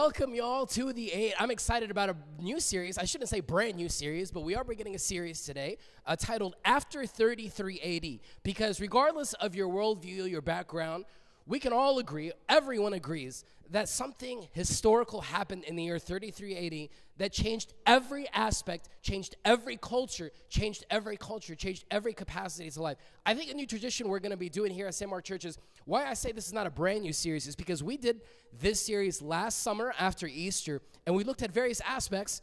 Welcome y'all to the eight. I'm excited about a new series. I shouldn't say brand new series, but we are beginning a series today uh, titled After 33 AD. Because regardless of your worldview, your background, we can all agree, everyone agrees, that something historical happened in the year 3380 that changed every aspect, changed every culture, changed every culture, changed every capacity to life. I think a new tradition we're going to be doing here at St. Mark Church is why I say this is not a brand new series is because we did this series last summer after Easter, and we looked at various aspects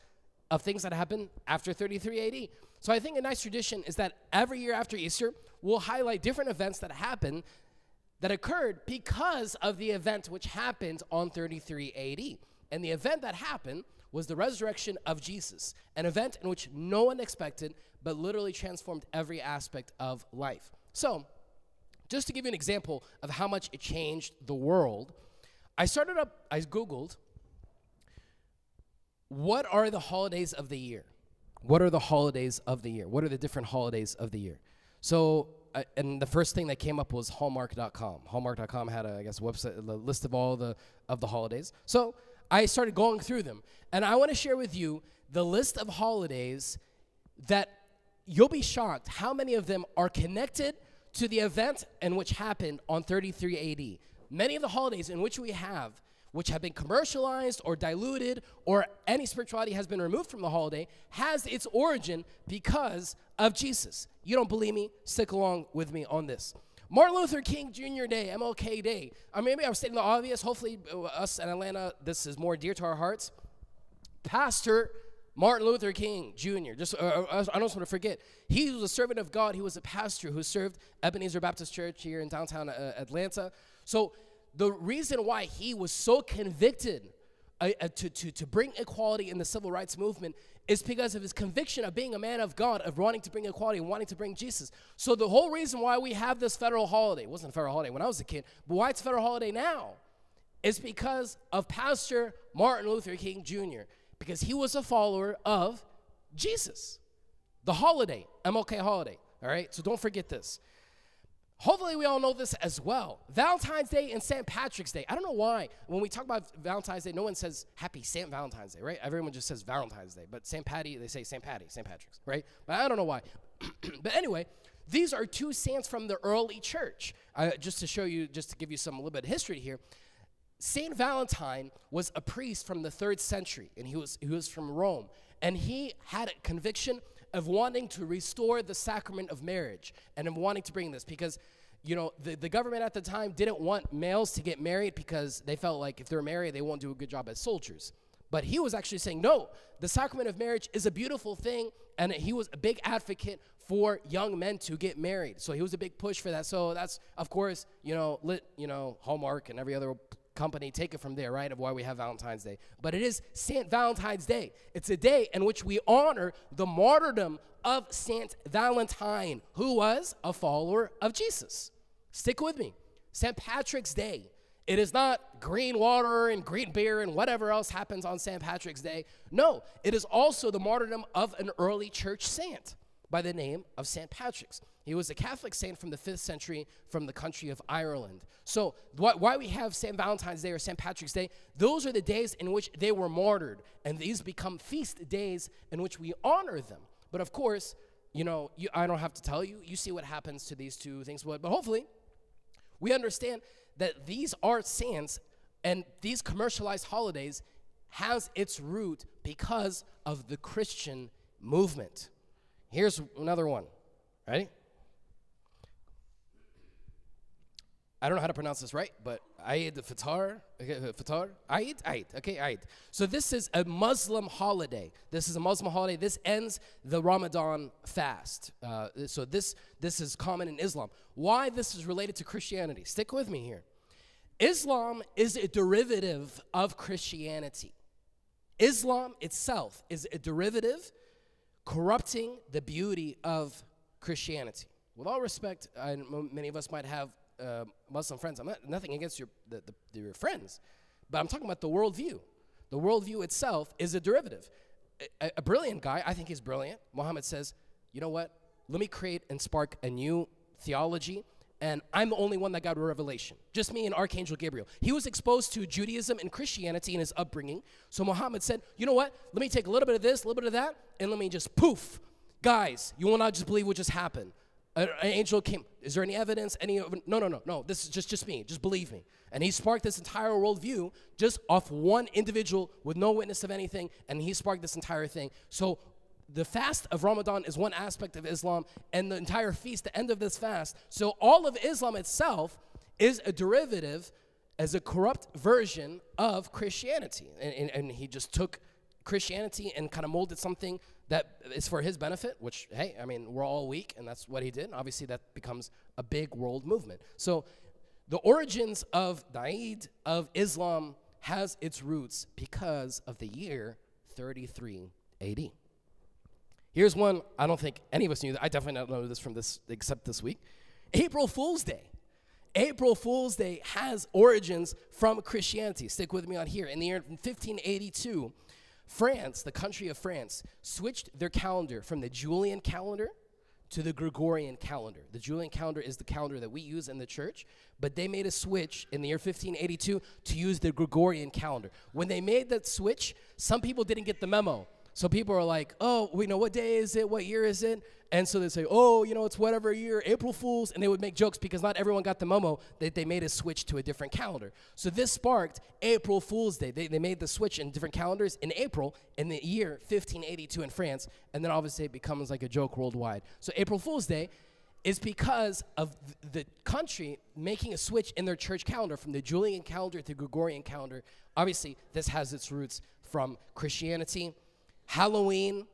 of things that happened after 3380. So I think a nice tradition is that every year after Easter, we'll highlight different events that happened that occurred because of the event which happened on 33 AD. And the event that happened was the resurrection of Jesus, an event in which no one expected, but literally transformed every aspect of life. So, just to give you an example of how much it changed the world, I started up, I Googled, what are the holidays of the year? What are the holidays of the year? What are the different holidays of the year? So, uh, and the first thing that came up was Hallmark.com. Hallmark.com had a, I guess, website, a list of all the of the holidays. So I started going through them, and I want to share with you the list of holidays that you'll be shocked how many of them are connected to the event and which happened on 33 AD. Many of the holidays in which we have which have been commercialized or diluted or any spirituality has been removed from the holiday has its origin because of Jesus. You don't believe me? Stick along with me on this. Martin Luther King Jr. Day, MLK Day. I mean, maybe I'm stating the obvious. Hopefully, uh, us in Atlanta, this is more dear to our hearts. Pastor Martin Luther King Jr. Just uh, uh I don't want to forget, he was a servant of God. He was a pastor who served Ebenezer Baptist Church here in downtown uh, Atlanta. So the reason why he was so convicted uh, uh, to, to, to bring equality in the civil rights movement is because of his conviction of being a man of God, of wanting to bring equality and wanting to bring Jesus. So the whole reason why we have this federal holiday, wasn't a federal holiday when I was a kid, but why it's federal holiday now is because of Pastor Martin Luther King Jr., because he was a follower of Jesus. The holiday, MLK holiday, all right? So don't forget this. Hopefully, we all know this as well. Valentine's Day and St. Patrick's Day. I don't know why. When we talk about Valentine's Day, no one says Happy St. Valentine's Day, right? Everyone just says Valentine's Day. But St. Patty, they say St. Patty, St. Patrick's, right? But I don't know why. but anyway, these are two saints from the early church. Uh, just to show you, just to give you some a little bit of history here. Saint Valentine was a priest from the third century, and he was he was from Rome, and he had a conviction of wanting to restore the sacrament of marriage. And of wanting to bring this because you know the, the government at the time didn't want males to get married because they felt like if they're married they won't do a good job as soldiers. But he was actually saying no the sacrament of marriage is a beautiful thing. And he was a big advocate for young men to get married. So he was a big push for that. So that's of course you know lit you know hallmark and every other company take it from there, right, of why we have Valentine's Day. But it is St. Valentine's Day. It's a day in which we honor the martyrdom of St. Valentine, who was a follower of Jesus. Stick with me. St. Patrick's Day. It is not green water and green beer and whatever else happens on St. Patrick's Day. No, it is also the martyrdom of an early church saint by the name of St. Patrick's. He was a Catholic saint from the 5th century from the country of Ireland. So, wh- why we have St. Valentine's Day or St. Patrick's Day, those are the days in which they were martyred, and these become feast days in which we honor them. But of course, you know, you, I don't have to tell you, you see what happens to these two things. But, but hopefully, we understand that these are saints and these commercialized holidays has its root because of the Christian movement. Here's another one. Ready? I don't know how to pronounce this right, but Eid Fitr, Fitr, Eid, Eid, okay, Eid. So this is a Muslim holiday. This is a Muslim holiday. This ends the Ramadan fast. Uh, so this this is common in Islam. Why this is related to Christianity? Stick with me here. Islam is a derivative of Christianity. Islam itself is a derivative corrupting the beauty of Christianity. With all respect, I, many of us might have uh, Muslim friends. I'm not, nothing against your, the, the, your friends, but I'm talking about the worldview. The worldview itself is a derivative. A, a brilliant guy, I think he's brilliant. Muhammad says, you know what? Let me create and spark a new theology and I'm the only one that got a revelation. Just me and Archangel Gabriel. He was exposed to Judaism and Christianity in his upbringing. So Muhammad said, You know what? Let me take a little bit of this, a little bit of that, and let me just poof. Guys, you will not just believe what just happened. An angel came. Is there any evidence? Any? No, no, no, no. This is just just me. Just believe me. And he sparked this entire worldview just off one individual with no witness of anything, and he sparked this entire thing. So the fast of Ramadan is one aspect of Islam, and the entire feast, the end of this fast. So all of Islam itself is a derivative as a corrupt version of Christianity. And, and, and he just took Christianity and kind of molded something that is for his benefit, which, hey, I mean, we're all weak, and that's what he did. Obviously, that becomes a big world movement. So the origins of the Eid of Islam has its roots because of the year 33 AD. Here's one I don't think any of us knew. I definitely don't know this from this except this week. April Fool's Day. April Fool's Day has origins from Christianity. Stick with me on here. In the year 1582, France, the country of France, switched their calendar from the Julian calendar to the Gregorian calendar. The Julian calendar is the calendar that we use in the church, but they made a switch in the year 1582 to use the Gregorian calendar. When they made that switch, some people didn't get the memo. So people are like, oh, we know what day is it? What year is it? And so they say, oh, you know, it's whatever year, April Fools. And they would make jokes because not everyone got the memo that they made a switch to a different calendar. So this sparked April Fool's Day. They, they made the switch in different calendars in April in the year 1582 in France. And then obviously it becomes like a joke worldwide. So April Fool's Day is because of the country making a switch in their church calendar from the Julian calendar to the Gregorian calendar. Obviously, this has its roots from Christianity Halloween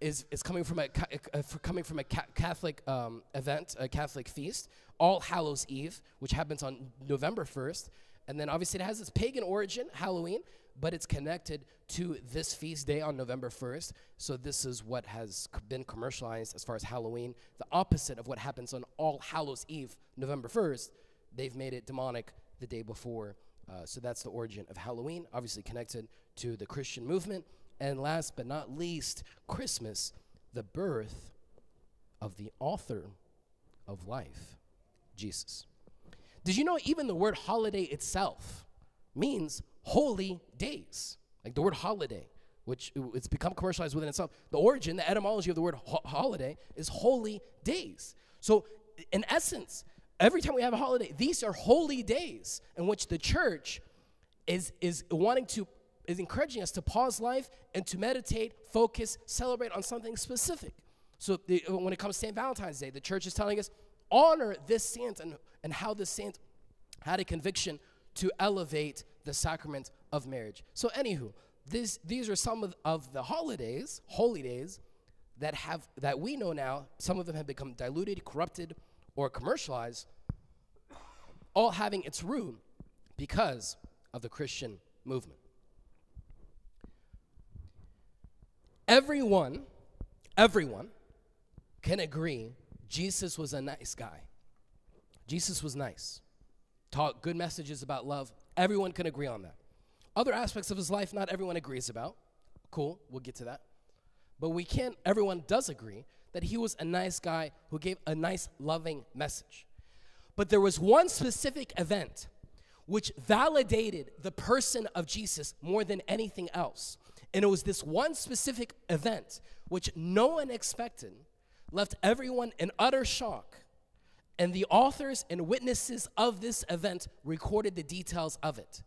is, is coming from a, a coming from a Catholic um, event, a Catholic feast, All Hallows Eve, which happens on November 1st. And then obviously it has its pagan origin, Halloween, but it's connected to this feast day on November 1st. So this is what has been commercialized as far as Halloween. The opposite of what happens on All Hallows Eve, November 1st, they've made it demonic the day before. Uh, so that's the origin of Halloween, obviously connected to the Christian movement. And last but not least, Christmas, the birth of the author of life, Jesus. Did you know even the word holiday itself means holy days? Like the word holiday, which it's become commercialized within itself. The origin, the etymology of the word ho- holiday is holy days. So, in essence, every time we have a holiday, these are holy days in which the church is, is wanting to is encouraging us to pause life and to meditate, focus, celebrate on something specific. So the, when it comes to St. Valentine's Day, the church is telling us honor this saint and, and how this saint had a conviction to elevate the sacrament of marriage. So, anywho, this, these are some of, of the holidays, holy days, that have that we know now. Some of them have become diluted, corrupted, or commercialized, all having its root because of the Christian movement. Everyone, everyone can agree Jesus was a nice guy. Jesus was nice, taught good messages about love. Everyone can agree on that. Other aspects of his life, not everyone agrees about. Cool, we'll get to that. But we can, everyone does agree that he was a nice guy who gave a nice, loving message. But there was one specific event which validated the person of Jesus more than anything else. And it was this one specific event, which no one expected, left everyone in utter shock. And the authors and witnesses of this event recorded the details of it.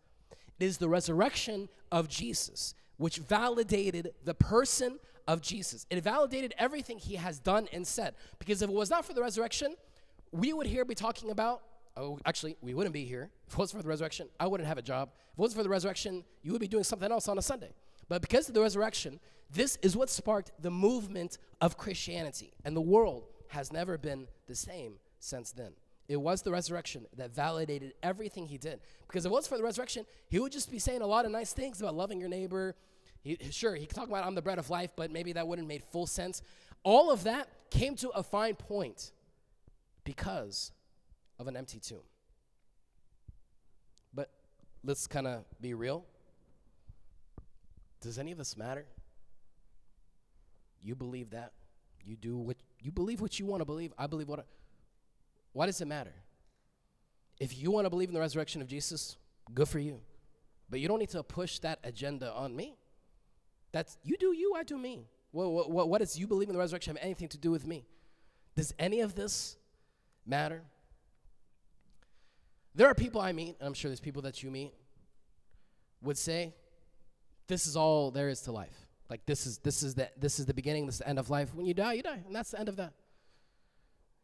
It is the resurrection of Jesus, which validated the person of Jesus. It validated everything he has done and said. Because if it was not for the resurrection, we would here be talking about, oh, actually, we wouldn't be here. If it wasn't for the resurrection, I wouldn't have a job. If it wasn't for the resurrection, you would be doing something else on a Sunday. But because of the resurrection, this is what sparked the movement of Christianity. And the world has never been the same since then. It was the resurrection that validated everything he did. Because if it was for the resurrection, he would just be saying a lot of nice things about loving your neighbor. He, sure, he could talk about I'm the bread of life, but maybe that wouldn't make full sense. All of that came to a fine point because of an empty tomb. But let's kind of be real. Does any of this matter? You believe that. You do what you believe what you want to believe. I believe what I, why does it matter? If you want to believe in the resurrection of Jesus, good for you. But you don't need to push that agenda on me. That's you do you, I do me. What, what, what does you believe in the resurrection have anything to do with me? Does any of this matter? There are people I meet, and I'm sure there's people that you meet, would say, this is all there is to life. Like this is this is the this is the beginning, this is the end of life. When you die, you die, and that's the end of that.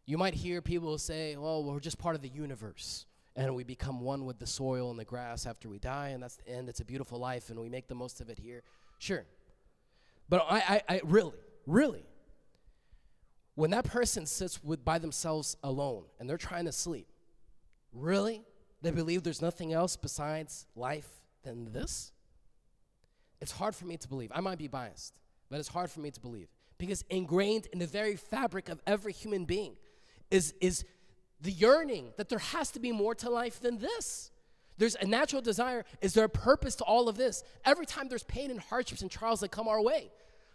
You might hear people say, well, we're just part of the universe and we become one with the soil and the grass after we die, and that's the end. It's a beautiful life, and we make the most of it here. Sure. But I, I, I really, really, when that person sits with by themselves alone and they're trying to sleep, really, they believe there's nothing else besides life than this? It's hard for me to believe. I might be biased, but it's hard for me to believe because ingrained in the very fabric of every human being is, is the yearning that there has to be more to life than this. There's a natural desire. Is there a purpose to all of this? Every time there's pain and hardships and trials that come our way,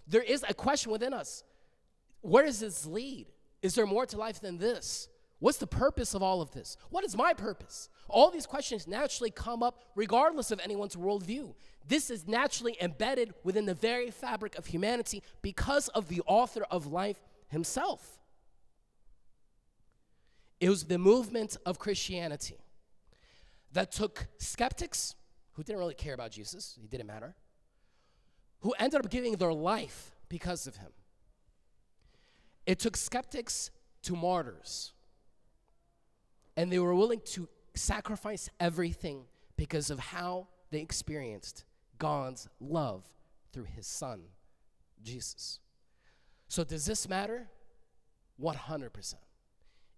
there is a question within us where does this lead? Is there more to life than this? What's the purpose of all of this? What is my purpose? All these questions naturally come up regardless of anyone's worldview. This is naturally embedded within the very fabric of humanity because of the author of life himself. It was the movement of Christianity that took skeptics who didn't really care about Jesus, he didn't matter, who ended up giving their life because of him. It took skeptics to martyrs, and they were willing to sacrifice everything because of how they experienced God's love through his son, Jesus. So, does this matter? 100%.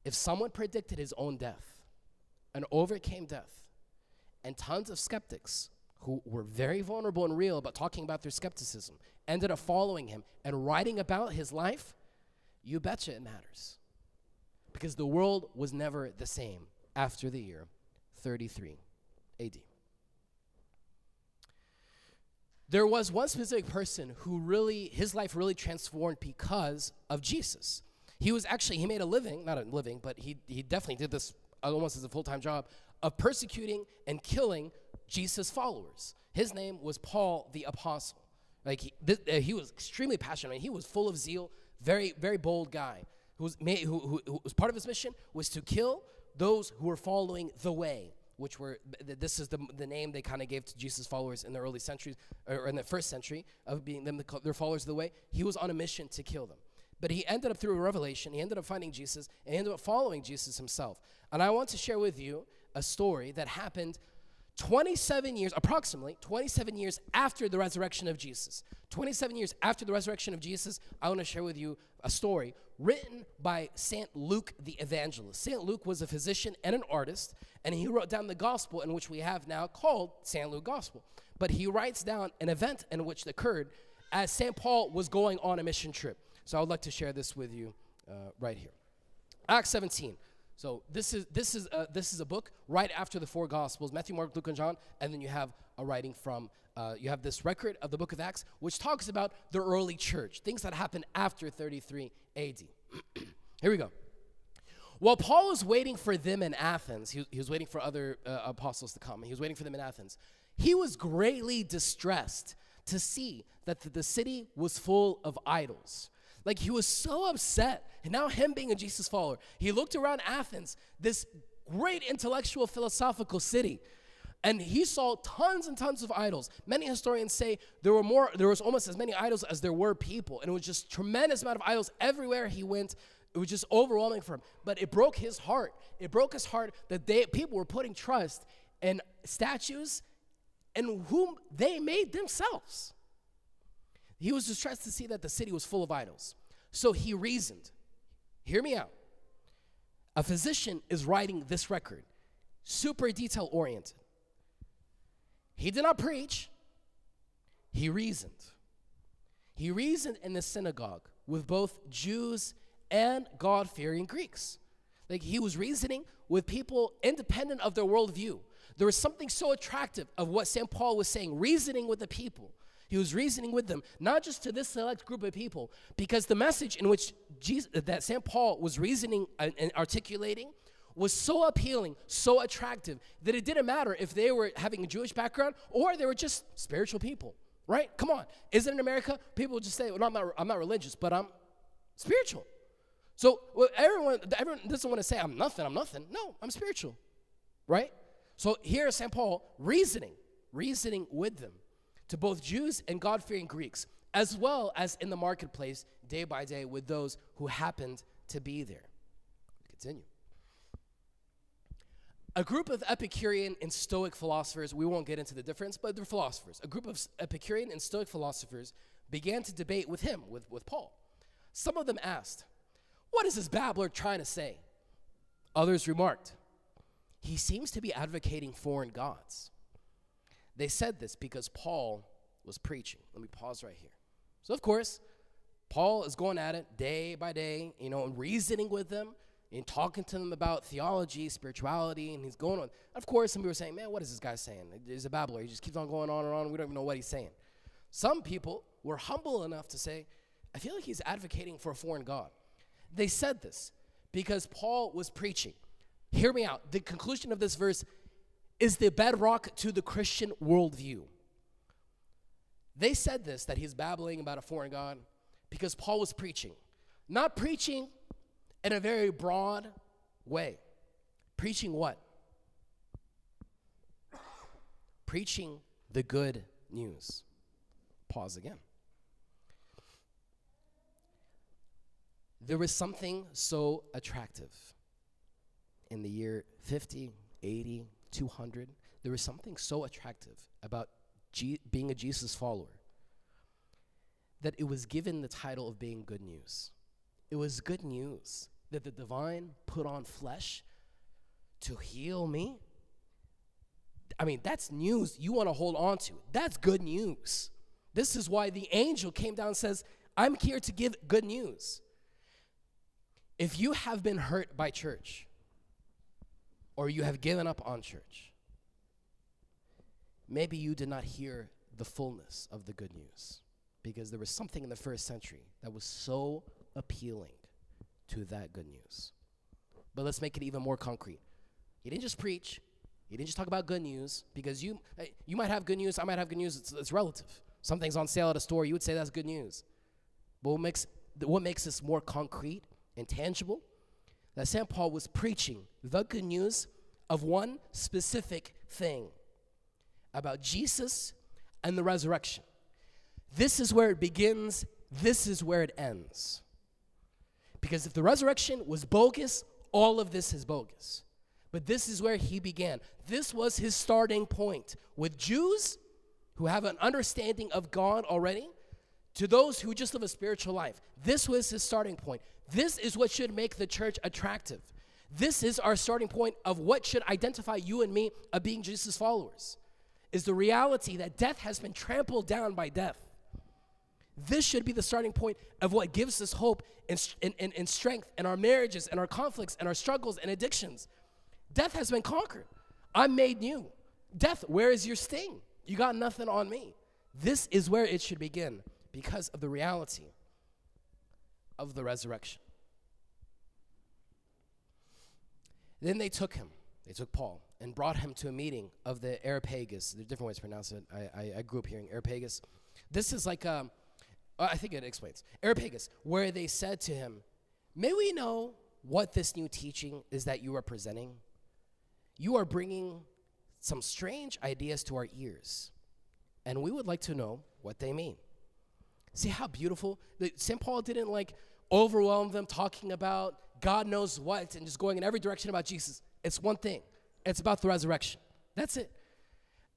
If someone predicted his own death and overcame death, and tons of skeptics who were very vulnerable and real about talking about their skepticism ended up following him and writing about his life, you betcha it matters. Because the world was never the same after the year 33 AD. There was one specific person who really, his life really transformed because of Jesus. He was actually, he made a living, not a living, but he, he definitely did this almost as a full time job of persecuting and killing Jesus' followers. His name was Paul the Apostle. Like he, this, uh, he was extremely passionate. He was full of zeal, very, very bold guy. Who was, made, who, who, who was part of his mission was to kill those who were following the way, which were this is the, the name they kind of gave to Jesus' followers in the early centuries or in the first century of being them their followers of the way. He was on a mission to kill them. But he ended up through a revelation, he ended up finding Jesus, and he ended up following Jesus himself. And I want to share with you a story that happened 27 years, approximately 27 years after the resurrection of Jesus. 27 years after the resurrection of Jesus, I want to share with you a story written by St. Luke the evangelist. St. Luke was a physician and an artist, and he wrote down the gospel in which we have now called St. Luke Gospel. But he writes down an event in which occurred as St. Paul was going on a mission trip. So I would like to share this with you uh, right here. Acts 17. So this is this is a, this is a book right after the four Gospels: Matthew, Mark, Luke, and John, and then you have a writing from uh, you have this record of the Book of Acts, which talks about the early church, things that happened after 33 A.D. Here we go. While Paul was waiting for them in Athens, he, he was waiting for other uh, apostles to come. He was waiting for them in Athens. He was greatly distressed to see that the, the city was full of idols. Like he was so upset. And now, him being a Jesus follower, he looked around Athens, this great intellectual, philosophical city, and he saw tons and tons of idols. Many historians say there were more, there was almost as many idols as there were people. And it was just tremendous amount of idols everywhere he went. It was just overwhelming for him. But it broke his heart. It broke his heart that they people were putting trust in statues and whom they made themselves. He was distressed to see that the city was full of idols. So he reasoned. Hear me out. A physician is writing this record, super detail oriented. He did not preach, he reasoned. He reasoned in the synagogue with both Jews and God fearing Greeks. Like he was reasoning with people independent of their worldview. There was something so attractive of what St. Paul was saying, reasoning with the people. He was reasoning with them, not just to this select group of people, because the message in which Jesus, that St. Paul was reasoning and articulating was so appealing, so attractive, that it didn't matter if they were having a Jewish background or they were just spiritual people, right? Come on. Isn't in America, people just say, well, I'm not, I'm not religious, but I'm spiritual. So well, everyone, everyone doesn't want to say, I'm nothing, I'm nothing. No, I'm spiritual, right? So here is St. Paul reasoning, reasoning with them to both Jews and God fearing Greeks, as well as in the marketplace day by day with those who happened to be there. Continue. A group of Epicurean and Stoic philosophers, we won't get into the difference, but they're philosophers. A group of Epicurean and Stoic philosophers began to debate with him, with, with Paul. Some of them asked, What is this babbler trying to say? Others remarked, He seems to be advocating foreign gods. They said this because Paul was preaching. Let me pause right here. So, of course, Paul is going at it day by day, you know, and reasoning with them and talking to them about theology, spirituality, and he's going on. Of course, some people are saying, man, what is this guy saying? He's a babbler. He just keeps on going on and on. We don't even know what he's saying. Some people were humble enough to say, I feel like he's advocating for a foreign God. They said this because Paul was preaching. Hear me out. The conclusion of this verse is the bedrock to the Christian worldview. They said this that he's babbling about a foreign God because Paul was preaching. Not preaching in a very broad way. Preaching what? Preaching the good news. Pause again. There was something so attractive in the year 50, 80, 200. There was something so attractive about G- being a Jesus follower that it was given the title of being good news. It was good news that the divine put on flesh to heal me. I mean, that's news you want to hold on to. That's good news. This is why the angel came down and says, I'm here to give good news. If you have been hurt by church, or you have given up on church, maybe you did not hear the fullness of the good news because there was something in the first century that was so appealing to that good news. But let's make it even more concrete. He didn't just preach, he didn't just talk about good news because you, you might have good news, I might have good news, it's, it's relative. Something's on sale at a store, you would say that's good news. But what makes, what makes this more concrete and tangible? That St. Paul was preaching the good news of one specific thing about Jesus and the resurrection. This is where it begins, this is where it ends. Because if the resurrection was bogus, all of this is bogus. But this is where he began. This was his starting point with Jews who have an understanding of God already to those who just live a spiritual life. This was his starting point. This is what should make the church attractive. This is our starting point of what should identify you and me of being Jesus' followers. Is the reality that death has been trampled down by death. This should be the starting point of what gives us hope and, and, and, strength in our marriages and our conflicts and our struggles and addictions. Death has been conquered. I'm made new. Death, where is your sting? You got nothing on me. This is where it should begin because of the reality of the resurrection. Then they took him, they took Paul, and brought him to a meeting of the Areopagus. There are different ways to pronounce it. I, I, I grew up hearing Areopagus. This is like um, uh, I think it explains. Areopagus, where they said to him, May we know what this new teaching is that you are presenting? You are bringing some strange ideas to our ears, and we would like to know what they mean. See how beautiful? St. Paul didn't like overwhelm them talking about God knows what and just going in every direction about Jesus. It's one thing it's about the resurrection. That's it.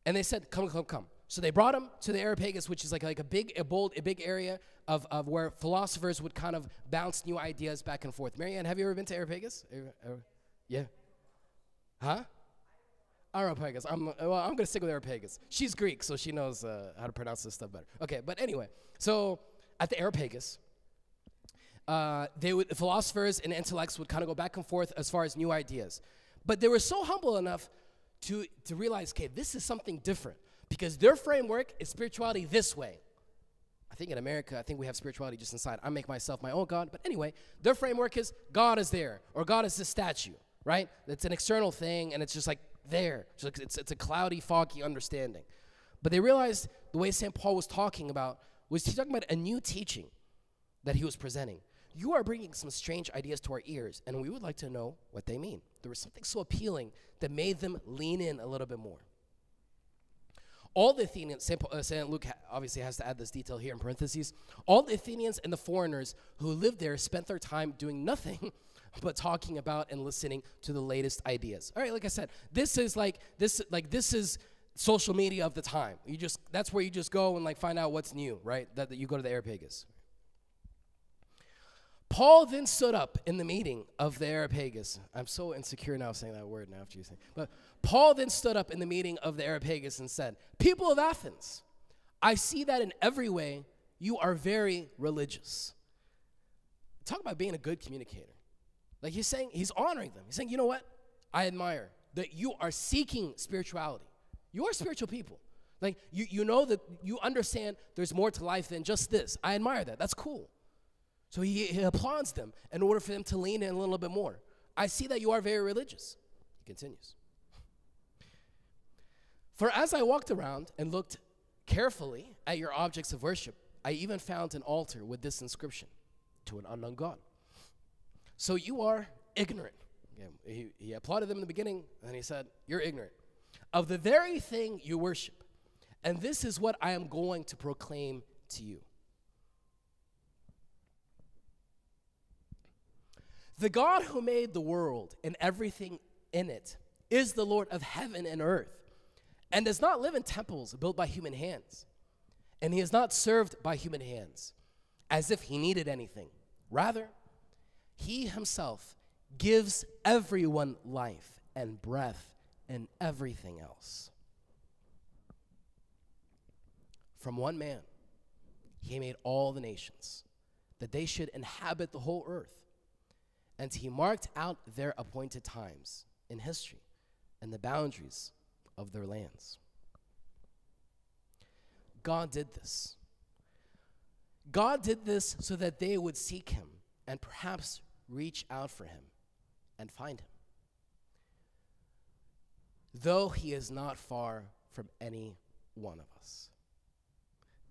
And they said, Come, come, come. So they brought him to the Areopagus, which is like, like a big, a bold, a big area of, of where philosophers would kind of bounce new ideas back and forth. Marianne, have you ever been to Areopagus? Yeah. Huh? Areopagus. I'm, well, I'm going to stick with Areopagus. She's Greek, so she knows uh, how to pronounce this stuff better. Okay, but anyway, so at the Areopagus, uh, they would, philosophers and intellects would kind of go back and forth as far as new ideas. But they were so humble enough to, to realize, okay, this is something different because their framework is spirituality this way. I think in America, I think we have spirituality just inside. I make myself my own God. But anyway, their framework is God is there or God is a statue. right? It's an external thing, and it's just like there. It's, it's a cloudy, foggy understanding. But they realized the way St. Paul was talking about was he talking about a new teaching that he was presenting. You are bringing some strange ideas to our ears, and we would like to know what they mean. There was something so appealing that made them lean in a little bit more. All the Athenians, St. Uh. Luke obviously has to add this detail here in parentheses. All the Athenians and the foreigners who lived there spent their time doing nothing but talking about and listening to the latest ideas. All right, like I said, this is like this like this is social media of the time. You just that's where you just go and like find out what's new, right? That, that you go to the Areopagus. Paul then stood up in the meeting of the Areopagus. I'm so insecure now saying that word now after you say. But Paul then stood up in the meeting of the Areopagus and said, "People of Athens, I see that in every way you are very religious." Talk about being a good communicator. Like he's saying, he's honoring them. He's saying, "You know what? I admire that you are seeking spirituality. You are spiritual people. Like you, you know that you understand there's more to life than just this. I admire that. That's cool." So he, he applauds them in order for them to lean in a little bit more. I see that you are very religious. He continues. For as I walked around and looked carefully at your objects of worship, I even found an altar with this inscription to an unknown God. So you are ignorant. He, he applauded them in the beginning, and he said, You're ignorant of the very thing you worship. And this is what I am going to proclaim to you. The God who made the world and everything in it is the Lord of heaven and earth, and does not live in temples built by human hands. And he is not served by human hands as if he needed anything. Rather, he himself gives everyone life and breath and everything else. From one man, he made all the nations, that they should inhabit the whole earth and he marked out their appointed times in history and the boundaries of their lands. God did this. God did this so that they would seek him and perhaps reach out for him and find him. Though he is not far from any one of us.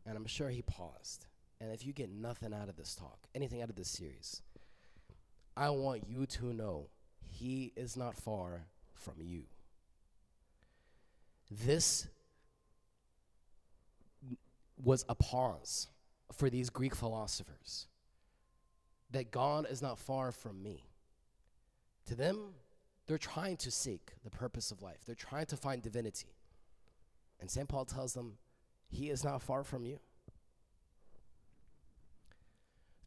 And I'm sure he paused. And if you get nothing out of this talk, anything out of this series, I want you to know he is not far from you. This was a pause for these Greek philosophers that God is not far from me. To them, they're trying to seek the purpose of life, they're trying to find divinity. And St. Paul tells them, He is not far from you.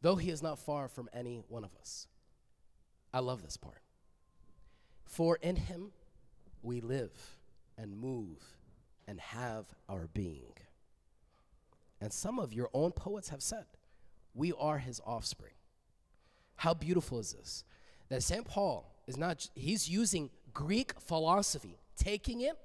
Though He is not far from any one of us. I love this part. For in him we live and move and have our being. And some of your own poets have said, We are his offspring. How beautiful is this? That St. Paul is not, he's using Greek philosophy, taking it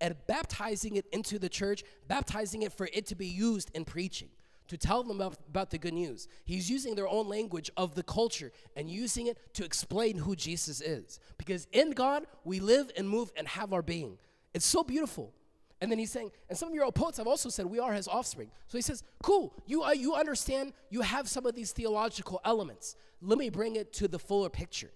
and baptizing it into the church, baptizing it for it to be used in preaching to tell them about, about, the good news. He's using their own language of the culture and using it to explain who Jesus is. Because in God, we live and move and have our being. It's so beautiful. And then he's saying, and some of your poets have also said, we are his offspring. So he says, cool, you, uh, you understand, you have some of these theological elements. Let me bring it to the fuller picture.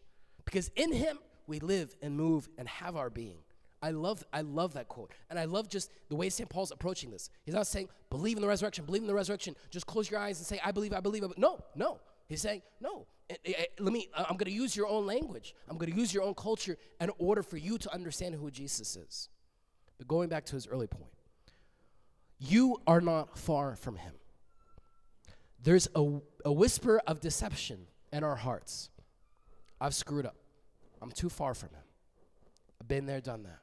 Because in him, we live and move and have our being. I love, I love that quote. And I love just the way St. Paul's approaching this. He's not saying, believe in the resurrection, believe in the resurrection. Just close your eyes and say, I believe, I believe. I believe. No, no. He's saying, no. It, it, it, let me, I'm going to use your own language. I'm going to use your own culture in order for you to understand who Jesus is. But going back to his early point, you are not far from him. There's a, a whisper of deception in our hearts. I've screwed up. I'm too far from him. I've been there, done that.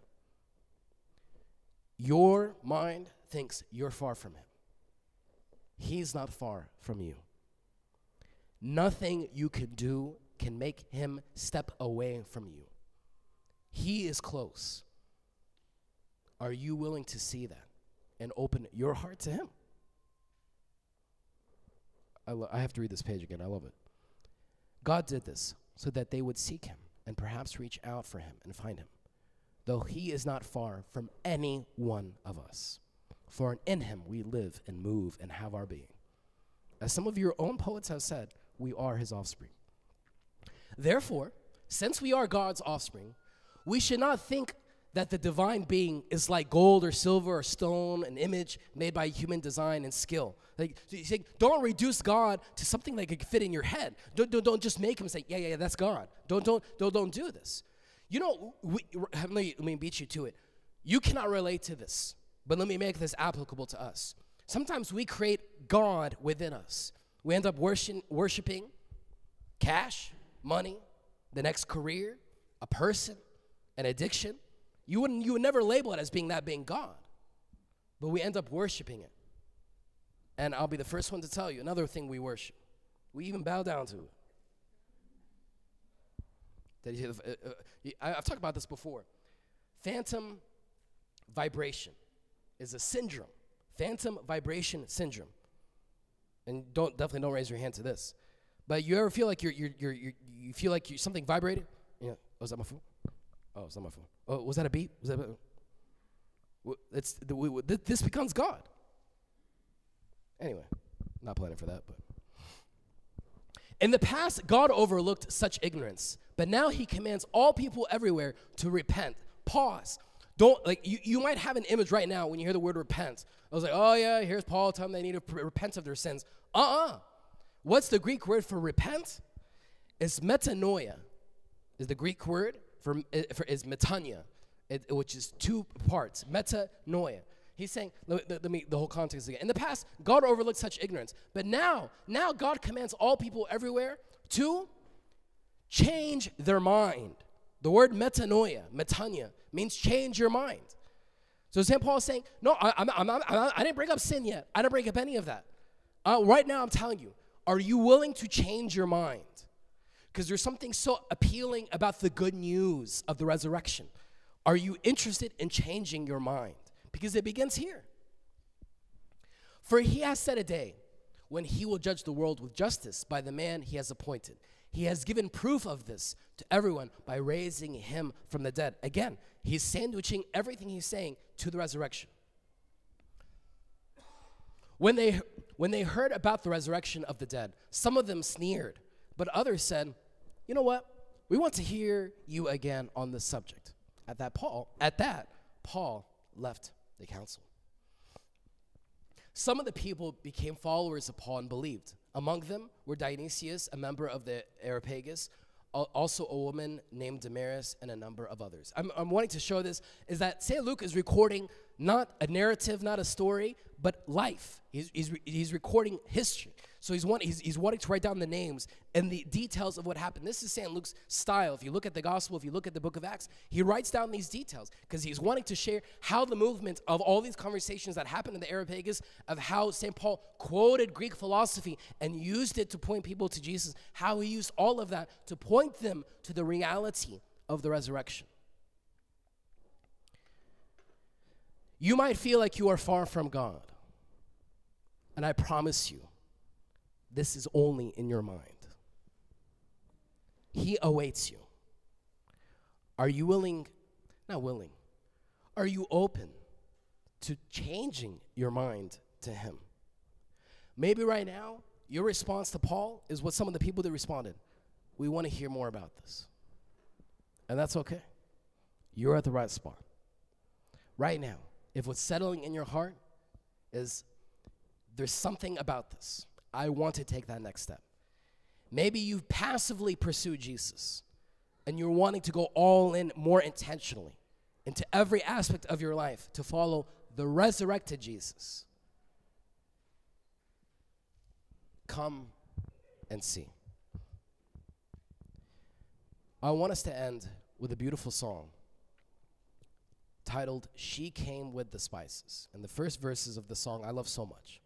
Your mind thinks you're far from him. He's not far from you. Nothing you can do can make him step away from you. He is close. Are you willing to see that and open your heart to him? I, lo- I have to read this page again. I love it. God did this so that they would seek him and perhaps reach out for him and find him, though he is not far from any one of us. For in him we live and move and have our being. As some of your own poets have said, we are his offspring. Therefore, since we are God's offspring, we should not think that the divine being is like gold or silver or stone, an image made by human design and skill. Like, so don't reduce God to something that could fit in your head. Don't, don't, don't just make him say, yeah, yeah, yeah, that's God. Don't, don't, don't, don't do this. You know, we, let, me, let me beat you to it. You cannot relate to this, but let me make this applicable to us. Sometimes we create God within us. We end up worship, worshiping cash, money, the next career, a person, an addiction. You, wouldn't, you would never label it as being that being God, but we end up worshiping it. And I'll be the first one to tell you another thing we worship. We even bow down to it. Uh, uh, I've talked about this before. Phantom vibration is a syndrome. Phantom vibration syndrome. And don't definitely don't raise your hand to this. But you ever feel like you're, you're, you're, you're you feel like you, something vibrated? Yeah. Oh, is that my phone? Oh, it's not my phone. Oh, was that a beep? Was that? A, it's this becomes God. Anyway, not planning for that, but. In the past, God overlooked such ignorance, but now He commands all people everywhere to repent. Pause. Don't like you. You might have an image right now when you hear the word repent. I was like, oh yeah, here's Paul telling them they need to repent of their sins. Uh-uh. What's the Greek word for repent? It's metanoia. Is the Greek word for, eh, for is metania, it, which is two parts. Metanoia. He's saying, let, let, let, me, the whole context again. In the past, God overlooked such ignorance. But now, now God commands all people everywhere to change their mind. The word metanoia, metania, means change your mind. So St. Paul is saying, no, I, I'm, I'm, I'm, I didn't bring up sin yet. I didn't bring up any of that. Uh, right now, I'm telling you, are you willing to change your mind? Because there's something so appealing about the good news of the resurrection. Are you interested in changing your mind? because it begins here. For he has set a day when he will judge the world with justice by the man he has appointed. He has given proof of this to everyone by raising him from the dead. Again, he's sandwiching everything he's saying to the resurrection. When they, when they heard about the resurrection of the dead, some of them sneered, but others said, You know what? We want to hear you again on this subject. At that, Paul, at that, Paul left the council. Some of the people became followers of Paul and believed. Among them were Dionysius, a member of the Areopagus, also a woman named Damaris, and a number of others. I'm, I'm wanting to show this is that St. Luke is recording not a narrative, not a story, but life. He's, he's, he's recording history. So he's, want, he's, he's wanting to write down the names and the details of what happened. This is St. Luke's style. If you look at the gospel, if you look at the book of Acts, he writes down these details because he's wanting to share how the movement of all these conversations that happened in the Areopagus, of how St. Paul quoted Greek philosophy and used it to point people to Jesus, how he used all of that to point them to the reality of the resurrection. You might feel like you are far from God. And I promise you, this is only in your mind. He awaits you. Are you willing, not willing, are you open to changing your mind to Him? Maybe right now, your response to Paul is what some of the people that responded. We want to hear more about this. And that's okay. You're at the right spot. Right now, if what's settling in your heart is there's something about this, I want to take that next step. Maybe you've passively pursued Jesus and you're wanting to go all in more intentionally into every aspect of your life to follow the resurrected Jesus. Come and see. I want us to end with a beautiful song titled She Came with the Spices. And the first verses of the song I love so much.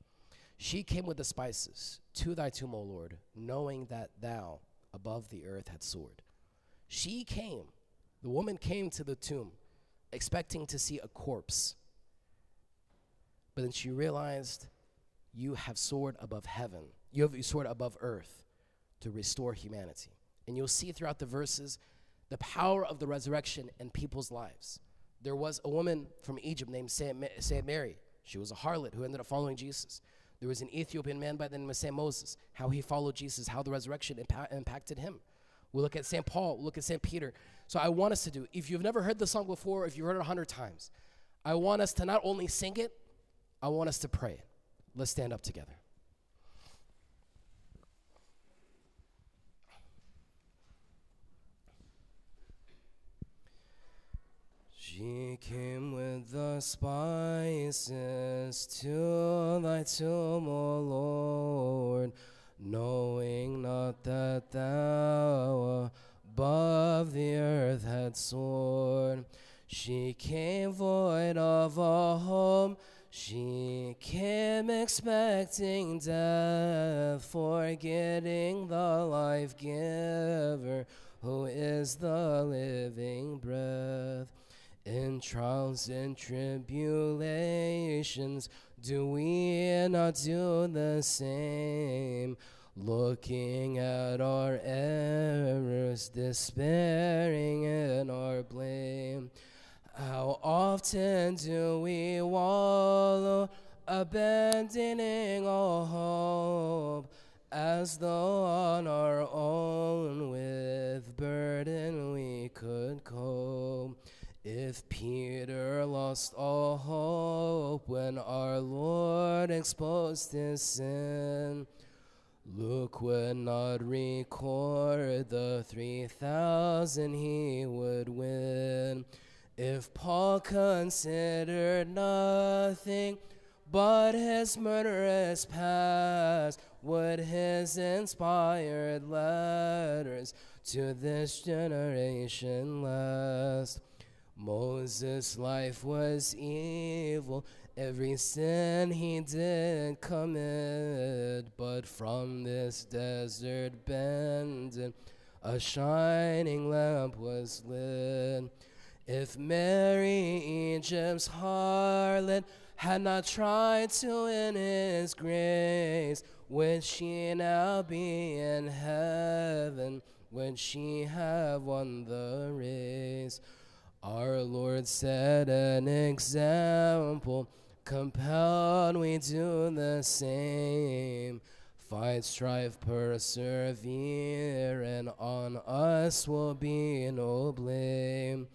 She came with the spices to thy tomb, O Lord, knowing that thou above the earth had soared. She came, the woman came to the tomb, expecting to see a corpse. But then she realized, You have soared above heaven, you have soared above earth to restore humanity. And you'll see throughout the verses the power of the resurrection in people's lives. There was a woman from Egypt named Saint, Mary. She was a harlot who ended up following Jesus. There was an Ethiopian man by the name of Saint Moses, how he followed Jesus, how the resurrection impa- impacted him. We look at St. Paul, we look at St. Peter. So I want us to do, if you've never heard the song before, if you've heard it a hundred times, I want us to not only sing it, I want us to pray it. Let's stand up together. She came with the spices to thy tomb, O Lord, knowing not that thou above the earth had soared. She came void of a home. She came expecting death, forgetting the life giver, who is the living breath. In trials and tribulations, do we not do the same? Looking at our errors, despairing in our blame. How often do we wallow, abandoning all hope, as though on our own with burden we could cope? If Peter lost all hope when our Lord exposed his sin, Luke would not record the 3,000 he would win. If Paul considered nothing but his murderous past, would his inspired letters to this generation last? Moses' life was evil, every sin he did commit, but from this desert bending, a shining lamp was lit. If Mary, Egypt's harlot, had not tried to win his grace, would she now be in heaven? Would she have won the race? Our Lord set an example, compelled we do the same. Fight, strive, persevere, and on us will be no blame.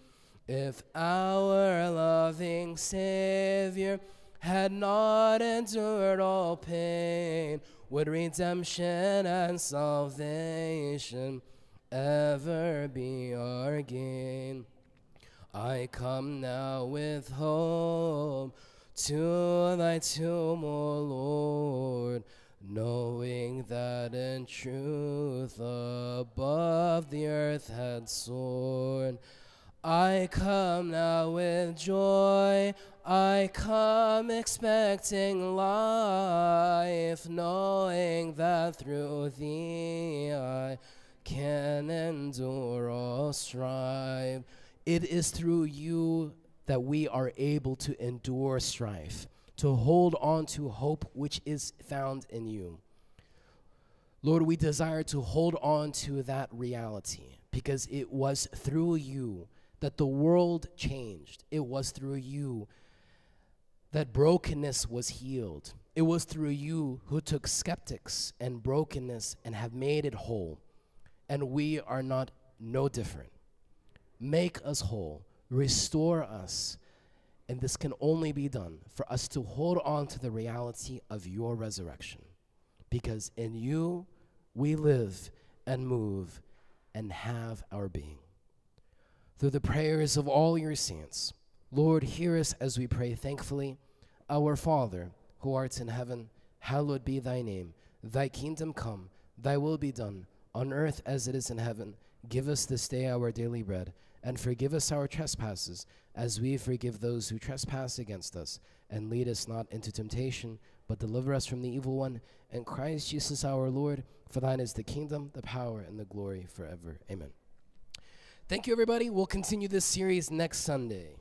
If our loving Savior had not endured all pain, would redemption and salvation ever be our gain? I come now with hope to thy tomb, O Lord, knowing that in truth above the earth had soared. I come now with joy, I come expecting life, knowing that through thee I can endure all strife. It is through you that we are able to endure strife, to hold on to hope which is found in you. Lord, we desire to hold on to that reality because it was through you that the world changed. It was through you that brokenness was healed. It was through you who took skeptics and brokenness and have made it whole. And we are not no different. Make us whole, restore us. And this can only be done for us to hold on to the reality of your resurrection. Because in you we live and move and have our being. Through the prayers of all your saints, Lord, hear us as we pray thankfully. Our Father, who art in heaven, hallowed be thy name. Thy kingdom come, thy will be done, on earth as it is in heaven. Give us this day our daily bread, and forgive us our trespasses, as we forgive those who trespass against us. And lead us not into temptation, but deliver us from the evil one. And Christ Jesus our Lord, for thine is the kingdom, the power, and the glory forever. Amen. Thank you, everybody. We'll continue this series next Sunday.